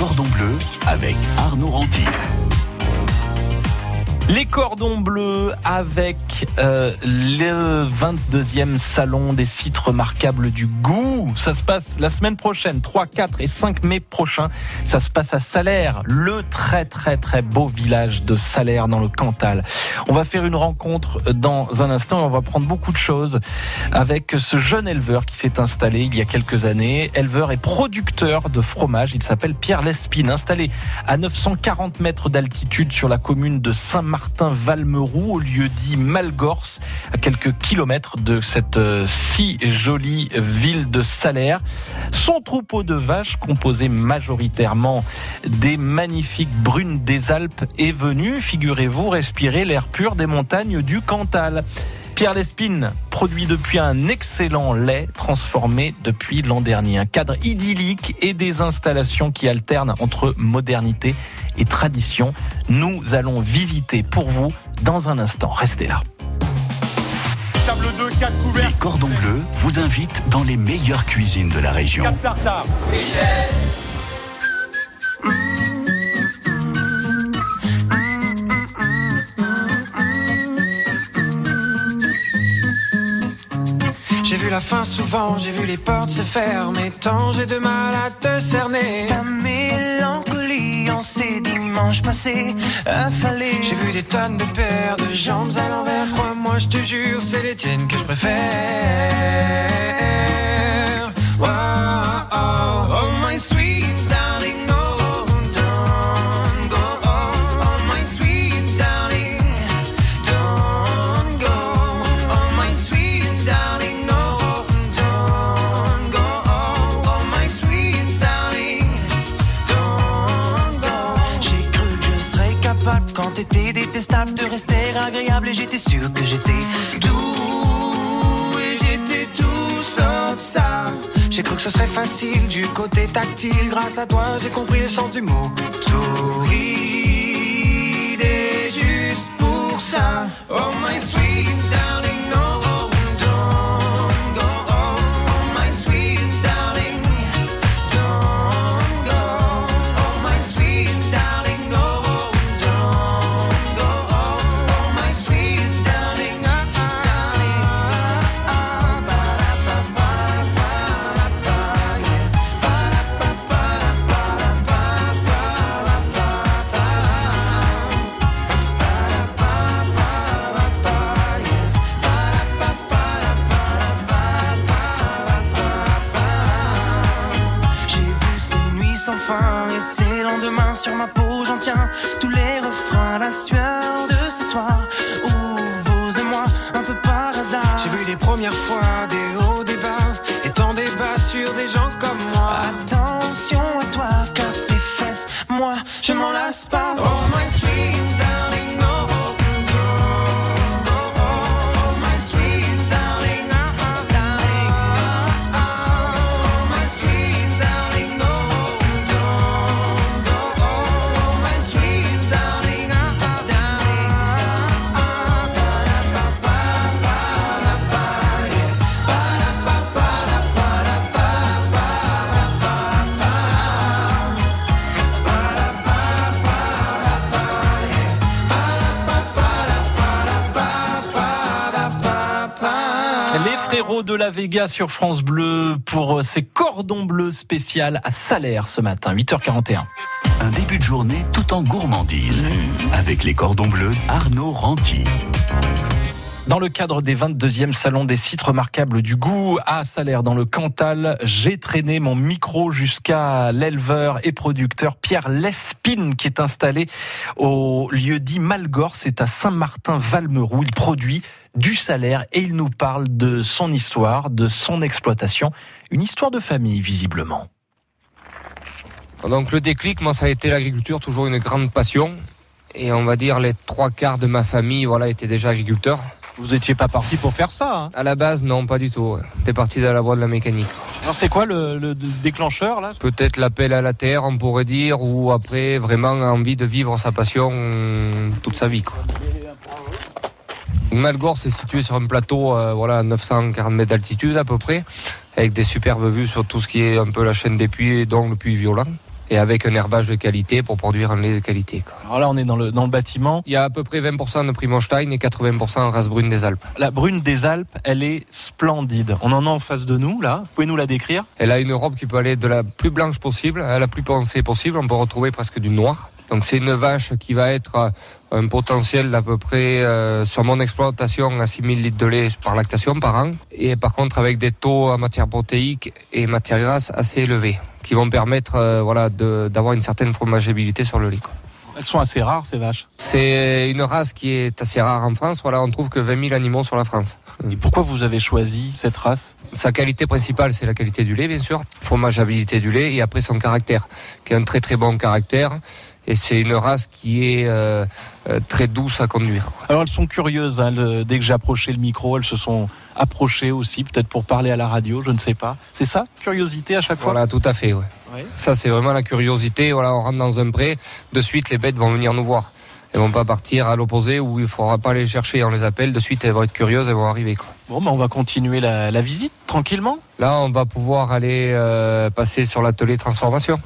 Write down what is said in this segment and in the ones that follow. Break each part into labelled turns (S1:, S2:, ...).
S1: cordons bleus avec Arnaud Ranty.
S2: Les cordons bleus avec euh, le 22e salon des sites remarquables du goût. Ça se passe la semaine prochaine, 3, 4 et 5 mai prochain. Ça se passe à Salaire, le très très très beau village de Salaire dans le Cantal. On va faire une rencontre dans un instant on va prendre beaucoup de choses avec ce jeune éleveur qui s'est installé il y a quelques années. Éleveur et producteur de fromage. Il s'appelle Pierre Lespine, installé à 940 mètres d'altitude sur la commune de Saint-Martin Martin-Valmeroux, au lieu dit Malgorce, à quelques kilomètres de cette euh, si jolie ville de Salaire. Son troupeau de vaches, composé majoritairement des magnifiques brunes des Alpes, est venu, figurez-vous, respirer l'air pur des montagnes du Cantal. Pierre Lespine produit depuis un excellent lait transformé depuis l'an dernier. Un cadre idyllique et des installations qui alternent entre modernité et tradition. Nous allons visiter pour vous dans un instant. Restez là.
S1: Les cordons bleus vous invitent dans les meilleures cuisines de la région.
S3: J'ai vu la fin souvent, j'ai vu les portes se fermer. Tant j'ai de mal à te cerner.
S4: Dimanches passés affalés.
S3: J'ai vu des tonnes de paires de jambes à l'envers. Crois-moi, je te jure, c'est les tiennes que je préfère.
S4: De rester agréable et j'étais sûr que j'étais
S3: doux et j'étais tout sauf ça. J'ai cru que ce serait facile du côté tactile. Grâce à toi, j'ai compris le sens du mot. Torride et juste pour ça. Oh my sweet
S4: Les
S2: frérots de la Vega sur France Bleu pour ces cordons bleus spécial à Salaire ce matin, 8h41.
S1: Un début de journée tout en gourmandise. Avec les cordons bleus, Arnaud Ranty.
S2: Dans le cadre des 22e salons des sites remarquables du goût à Salaire dans le Cantal, j'ai traîné mon micro jusqu'à l'éleveur et producteur Pierre Lespine qui est installé au lieu dit Malgore, c'est à Saint-Martin-Valmeroux. Il produit du salaire et il nous parle de son histoire, de son exploitation, une histoire de famille visiblement.
S5: Donc le déclic, moi ça a été l'agriculture, toujours une grande passion. Et on va dire les trois quarts de ma famille voilà, étaient déjà agriculteurs.
S2: Vous étiez pas parti pour faire ça. Hein
S5: À la base, non, pas du tout. T'es parti dans la voie de la mécanique.
S2: Alors c'est quoi le, le déclencheur là?
S5: Peut-être l'appel à la terre, on pourrait dire, ou après vraiment envie de vivre sa passion euh, toute sa vie. Quoi. Malgore, c'est situé sur un plateau, euh, voilà, à 940 mètres d'altitude à peu près, avec des superbes vues sur tout ce qui est un peu la chaîne des puits, dont le puits violent. Et avec un herbage de qualité pour produire un lait de qualité. quoi.
S2: Alors là, on est dans le, dans le bâtiment.
S5: Il y a à peu près 20% de Primolstein et 80% en race brune des Alpes.
S2: La brune des Alpes, elle est splendide. On en a en face de nous, là. Vous pouvez nous la décrire?
S5: Elle a une robe qui peut aller de la plus blanche possible à la plus pensée possible. On peut retrouver presque du noir. Donc c'est une vache qui va être euh, un potentiel d'à peu près euh, sur mon exploitation à 6000 litres de lait par lactation par an. Et par contre avec des taux en matière protéique et matière grasse assez élevés qui vont permettre euh, voilà, d'avoir une certaine fromageabilité sur le lait. quoi.
S2: Elles sont assez rares, ces vaches.
S5: C'est une race qui est assez rare en France. Voilà, on trouve que 20 000 animaux sur la France.
S2: Et pourquoi vous avez choisi cette race?
S5: Sa qualité principale, c'est la qualité du lait, bien sûr, fromageabilité du lait, et après son caractère, qui a un très très bon caractère. Et c'est une race qui est euh, euh, très douce à conduire.
S2: Alors elles sont curieuses. hein, le- dès que j'ai approché le micro, elles se sont approchées aussi, peut-être pour parler à la radio, je ne sais pas. C'est ça Curiosité à chaque fois
S5: Voilà, tout à fait. Ouais.
S2: Ouais.
S5: Ça, c'est vraiment la curiosité. Voilà, on rentre dans un pré, de suite, les bêtes vont venir nous voir. Elles vont pas partir à l'opposé où il faudra pas les chercher. On les appelle, de suite, elles vont être curieuses, elles vont arriver. Quoi.
S2: Bon, ben, on va continuer la, la visite tranquillement.
S5: Là, on va pouvoir aller euh, passer sur l'atelier transformation.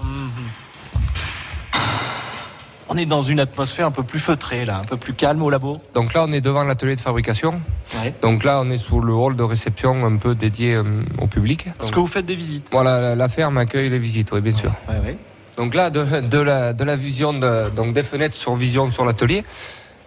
S2: On est dans une atmosphère un peu plus feutrée, là, un peu plus calme au labo.
S5: Donc là, on est devant l'atelier de fabrication.
S2: Ouais.
S5: Donc là, on est sous le hall de réception un peu dédié euh, au public.
S2: Parce
S5: Donc,
S2: que vous faites des visites.
S5: Voilà, la, la ferme accueille les visites, oui, bien sûr.
S2: Ouais.
S5: Donc là, de, de la, de la vision, de- donc des fenêtres sur vision sur l'atelier,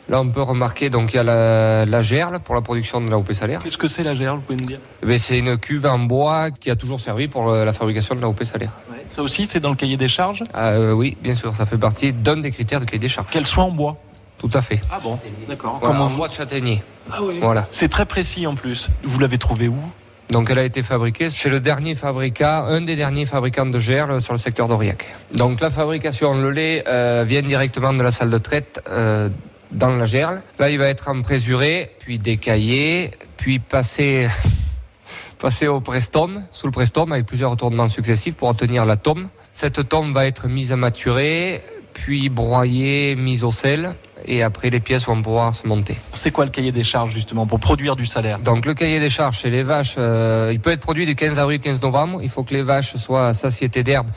S5: là, on peut remarquer donc il y a la, la gerle pour la production de la OP salaire.
S2: Qu'est-ce que c'est la gerle, vous pouvez me dire?
S5: Eh bien, C'est une cuve en bois qui a toujours servi pour la fabrication de la OP salaire.
S2: Ça aussi, c'est dans le cahier des charges
S5: Ah, euh, oui, bien sûr, ça fait partie d'un des critères de cahier des charges.
S2: Qu'elle soit en bois.
S5: Tout à fait.
S2: Ah bon D'accord.
S5: Voilà,
S2: Comment
S5: en
S2: vous
S5: bois de châtaignier.
S2: Ah oui.
S5: Voilà.
S2: C'est très précis en plus. Vous l'avez trouvé où?
S5: Donc elle a été fabriquée chez le dernier fabricant, un des derniers fabricants de gerle sur le secteur d'Aurillac. Donc la fabrication, le lait euh, vient directement de la salle de traite euh, dans la gerle. Là, il va être emprésuré, puis décaillé, puis passé, passé au prestom, sous le prestom avec plusieurs retournements successifs pour obtenir la tome. Cette tome va être mise à maturer, puis broyée, mise au sel, et après les pièces vont pouvoir se monter.
S2: C'est quoi le cahier des charges justement pour produire du salaire?
S5: Donc le cahier des charges chez les vaches, euh, il peut être produit du 15 avril 15 novembre. Il faut que les vaches soient à satiété d'herbe,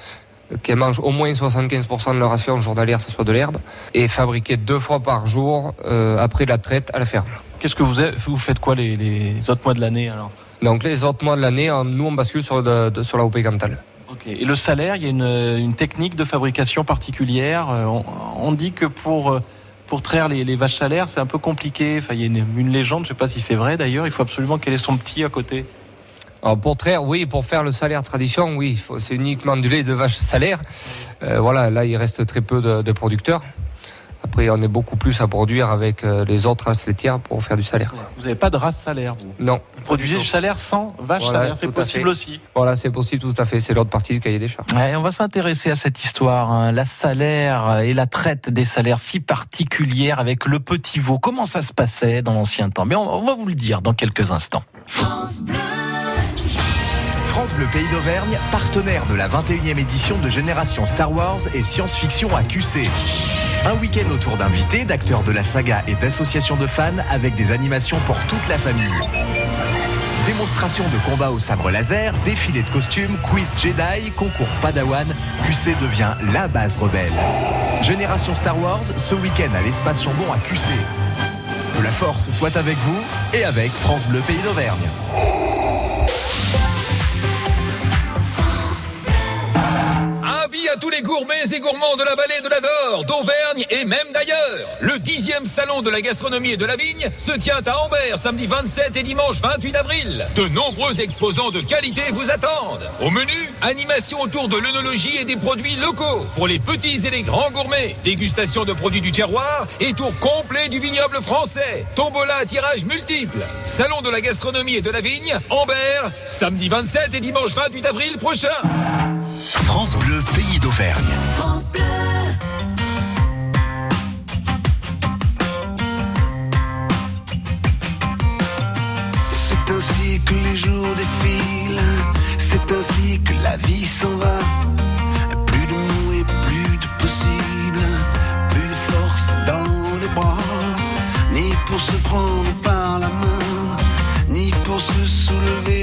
S5: qu'elles mangent au moins 75% de leur ration journalière, ce soit de l'herbe, et fabriquées deux fois par jour euh, après la traite à la ferme.
S2: Qu'est-ce que vous, avez- vous faites quoi les, les autres mois de l'année alors?
S5: Donc les autres mois de l'année, euh, nous on bascule sur, de- de- sur la OP Cantal.
S2: Ok. Et le salaire, il y a une, une technique de fabrication particulière. Euh, On, on dit que pour euh, pour traire les, les vaches salaires, c'est un peu compliqué. Enfin, il y a une, une légende, je sais pas si c'est vrai d'ailleurs. Il faut absolument qu'elle ait son petit à côté.
S5: Alors pour traire, oui, pour faire le salaire tradition, oui, c'est uniquement du lait de vache salaire. Euh, voilà, là il reste très peu de, de producteurs. Après, on est beaucoup plus à produire avec euh, les autres races laitières pour faire du salaire.
S2: Vous n'avez pas de race salaire, vous?
S5: Non.
S2: Vous produisez du salaire sans vache
S5: Voilà,
S2: salaire, c'est possible aussi.
S5: Voilà, c'est possible, tout à fait. C'est l'autre partie du cahier des charges.
S2: Ouais, on va s'intéresser à cette histoire, hein, la salaire et la traite des salaires si particulière avec le petit veau. Comment ça se passait dans l'ancien temps? Mais on, on va vous le dire dans quelques instants.
S6: France Bleu Pays d'Auvergne, partenaire de la 21e édition de Génération Star Wars et Science-Fiction à QC. Un week-end autour d'invités, d'acteurs de la saga et d'associations de fans avec des animations pour toute la famille. Démonstration de combat au sabre laser, défilé de costumes, quiz Jedi, concours Padawan, QC devient la base rebelle. Génération Star Wars, ce week-end à l'espace Chambon à QC. Que la force soit avec vous et avec France Bleu Pays d'Auvergne.
S7: À tous les gourmets et gourmands de la vallée de la Dore, d'Auvergne et même d'ailleurs. Le dixième salon de la gastronomie et de la vigne se tient à Ambert samedi 27 et dimanche 28 avril. De nombreux exposants de qualité vous attendent. Au menu, animation autour de l'œnologie et des produits locaux. Pour les petits et les grands gourmets, dégustation de produits du terroir et tour complet du vignoble français. Tombola à tirage multiple. Salon de la gastronomie et de la vigne, Ambert, samedi 27 et dimanche 28 avril prochain.
S1: France Bleu, pays d'Auvergne.
S8: C'est ainsi que les jours défilent, c'est ainsi que la vie s'en va. Plus de mots et plus de possible, plus de force dans les bras, ni pour se prendre par la main, ni pour se soulever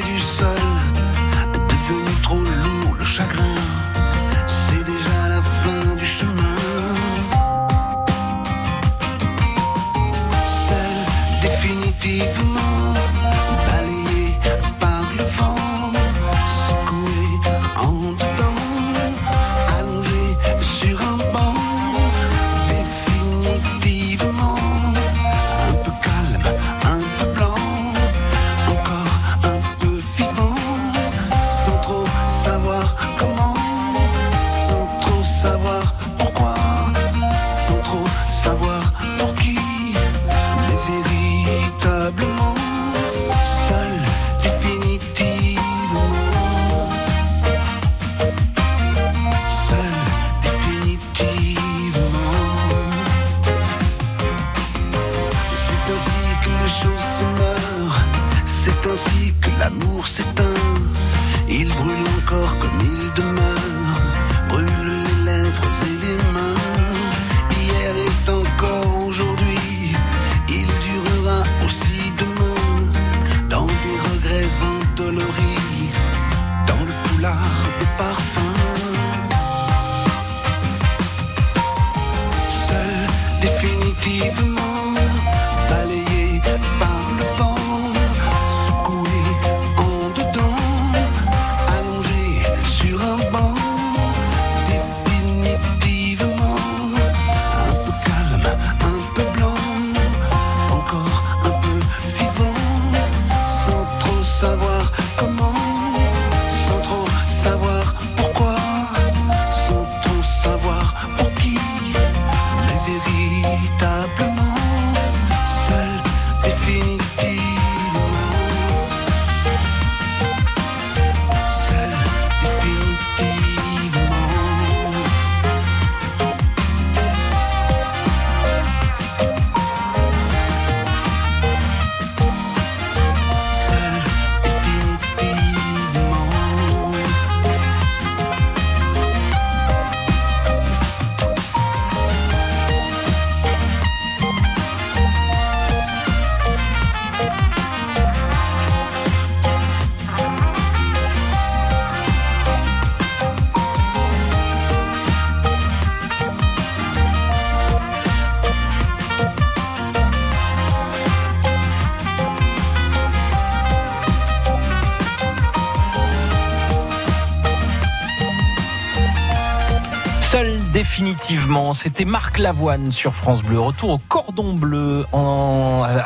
S2: définitivement, c'était Marc Lavoine sur France Bleu. Retour au cordon bleu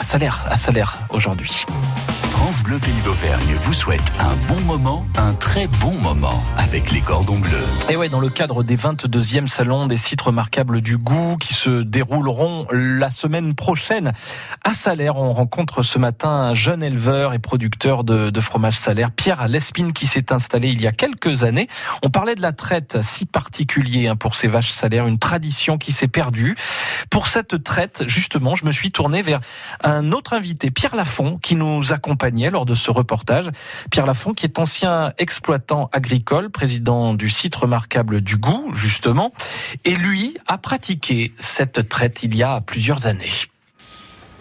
S2: Salaire, à Salaire aujourd'hui.
S1: France Bleu Pays d'Auvergne vous souhaite un bon moment, un très bon moment avec les cordons bleus.
S2: Et ouais, dans le cadre des 22e salons des sites remarquables du goût qui se dérouleront la semaine prochaine à Salaire, on rencontre ce matin un jeune éleveur et producteur de, fromage Salaire, Pierre Lespine, qui s'est installé il y a quelques années. On parlait de la traite si particulier hein, pour ces vaches Salaire, une tradition qui s'est perdue. Pour cette traite, justement, je me suis tourné vers un autre invité, Pierre Lafont, qui nous lors de ce reportage. Pierre Lafont, qui est ancien exploitant agricole, président du site remarquable du goût, justement, et lui a pratiqué cette traite il y a plusieurs années.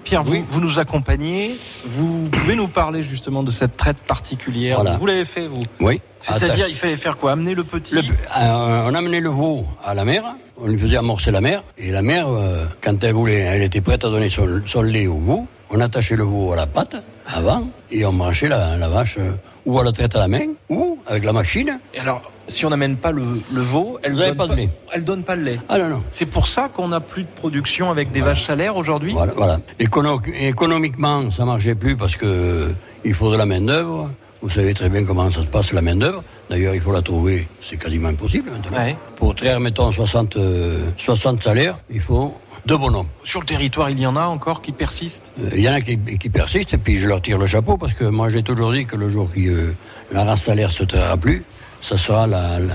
S2: Pierre, vous, vous nous accompagnez. Vous pouvez nous parler justement de cette traite particulière.
S9: Voilà.
S2: Vous l'avez fait, vous
S9: Oui.
S2: C'est-à-dire, il fallait faire quoi? Amener le petit?
S9: Le- euh, on amenait le veau à la mère, on lui faisait amorcer la mère, et la mère, euh, quand elle voulait, elle était prête à donner son, son lait au veau, on attachait le veau à la patte avant, et on branchait la, la vache euh, ou à la traite à la main, ou avec la machine.
S2: Et alors, si on n'amène pas le, le veau, elle donne
S9: pas de lait.
S2: Elle donne pas de lait.
S9: Ah non, non.
S2: C'est pour ça qu'on n'a plus de production avec des vaches salaires aujourd'hui
S9: Voilà. voilà. Écono- économiquement, ça marchait plus parce que euh, il faut de la main d'œuvre. Vous savez très bien comment ça se passe la main d'œuvre. D'ailleurs, il faut la trouver. C'est quasiment impossible maintenant.
S2: Ouais.
S9: Pour traire, mettons 60, euh, 60 salaires, il faut deux bonhommes.
S2: Sur le territoire, il y en a encore qui persistent?
S9: Euh, Il y en a qui, qui persistent et puis je leur tire le chapeau parce que moi j'ai toujours dit que le jour que euh, la race salaire se taira plus, ça sera la, la,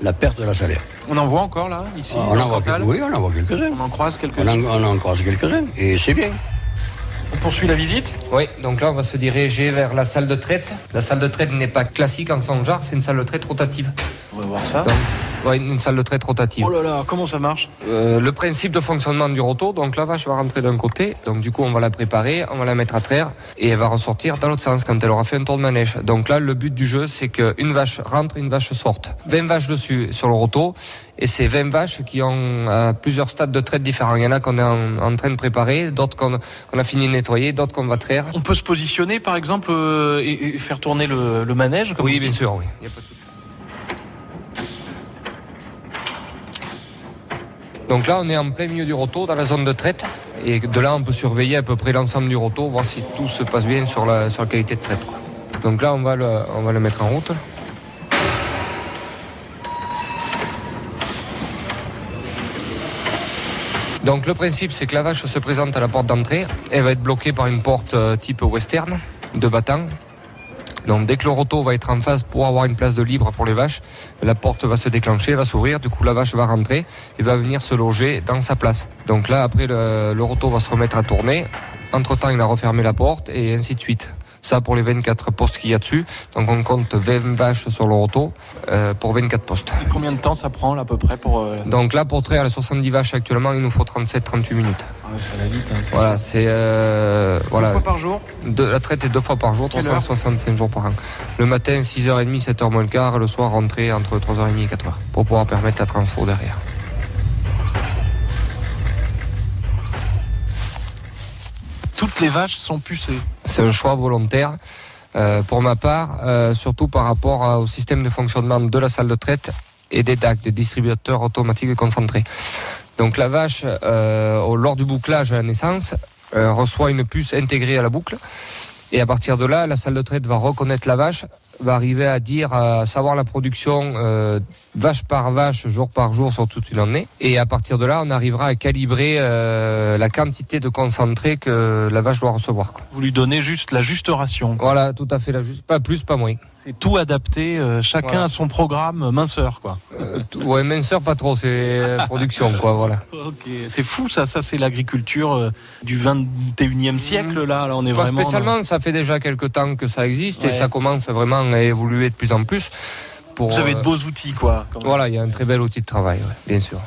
S9: la perte de la salaire.
S2: On en voit encore là, ici
S9: on, en voit quelques, oui, on en voit quelques-uns.
S2: On en croise quelques
S9: On en, on en croise quelques-uns et c'est bien.
S2: On poursuit la visite?
S5: Oui, donc là, on va se diriger vers la salle de traite. La salle de traite n'est pas classique en son genre, c'est une salle de traite rotative.
S2: On va voir ça.
S5: Donc, ouais, une salle de traite rotative.
S2: Oh là là, comment ça marche?
S5: Euh, le principe de fonctionnement du roto, donc la vache va rentrer d'un côté, donc du coup on va la préparer, on va la mettre à traire et elle va ressortir dans l'autre sens quand elle aura fait un tour de manège. Donc là le but du jeu c'est qu'une vache rentre, une vache sorte. 20 vaches dessus sur le roto et c'est 20 vaches qui ont euh, plusieurs stades de traite différents. Il y en a qu'on est en, en train de préparer, d'autres qu'on a fini de nettoyer, d'autres qu'on va traire.
S2: On peut se positionner par exemple euh, et, et faire tourner le, le manège comme
S5: Oui bien sûr, oui. Il y a pas de Donc là, on est en plein milieu du roto, dans la zone de traite. Et de là, on peut surveiller à peu près l'ensemble du roto, voir si tout se passe bien sur la, sur qualité de traite. Donc là, on va, le, on va le mettre en route. Donc le principe, c'est que la vache se présente à la porte d'entrée. Elle va être bloquée par une porte euh, type western, de battant. Donc dès que le roto va être en face pour avoir une place de libre pour les vaches, la porte va se déclencher, va s'ouvrir, du coup la vache va rentrer et va venir se loger dans sa place. Donc là après le, le roto va se remettre à tourner. Entre temps il a refermé la porte et ainsi de suite. Ça pour les 24 postes qu'il y a dessus. Donc on compte 20 vaches sur le roto euh, pour 24 postes.
S2: Et Combien de temps ça prend là, à peu près pour... euh,
S5: Donc là pour traire les 70 vaches actuellement il nous faut 37-38 minutes.
S2: Ouais, ça va vite. hein,
S5: Voilà c'est... euh,
S2: Deux
S5: voilà.
S2: fois par jour
S5: De- la traite est deux fois par jour,
S2: Quelle heure
S5: 365 jours par an. Le matin, 6h30, 7h moins le quart. Le soir, rentrer entre 3h30 et 4h. Pour pouvoir permettre la transfo derrière.
S2: Toutes les vaches sont pucées.
S5: C'est un choix volontaire. euh, pour ma part, euh, surtout par rapport à- au système de fonctionnement de la salle de traite et des DAC, des distributeurs automatiques concentrés. Donc la vache, euh, lors du bouclage à la naissance, euh, reçoit une puce intégrée à la boucle. Et à partir de là, la salle de traite va reconnaître la vache, va arriver à dire, à savoir la production euh, vache par vache, jour par jour sur toute une année. Et à partir de là, on arrivera à calibrer euh, la quantité de concentré que la vache doit recevoir. quoi.
S2: Vous lui donnez juste la juste ration.
S5: Voilà, tout à fait, la juste, pas plus, pas moins.
S2: C'est tout adapté, euh, chacun
S5: Voilà.
S2: a son programme minceur quoi.
S5: Ouais, minceur, pas trop, c'est production, quoi, voilà.
S2: C'est fou ça, ça c'est l'agriculture du 21e siècle là, là on est
S5: Pas
S2: vraiment... dans-
S5: spécialement, ça fait déjà quelques temps que ça existe
S2: Ouais.
S5: et ça commence vraiment à évoluer de plus en plus. Pour,
S2: Vous avez
S5: euh,
S2: de beaux outils quoi.
S5: Voilà, il y a un très bel outil de travail, ouais, bien sûr.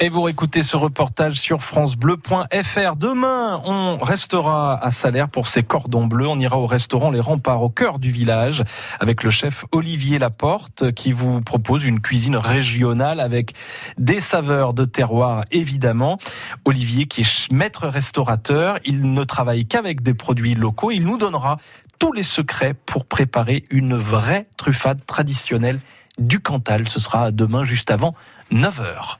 S2: Et vous réécoutez ce reportage sur francebleu.fr. Demain, on restera à Salaire pour ces cordons bleus. On ira au restaurant Les Remparts au cœur du village avec le chef Olivier Laporte qui vous propose une cuisine régionale avec des saveurs de terroir évidemment. Olivier qui est maître restaurateur, il ne travaille qu'avec des produits locaux. Il nous donnera tous les secrets pour préparer une vraie truffade traditionnelle du Cantal. Ce sera demain juste avant 9h.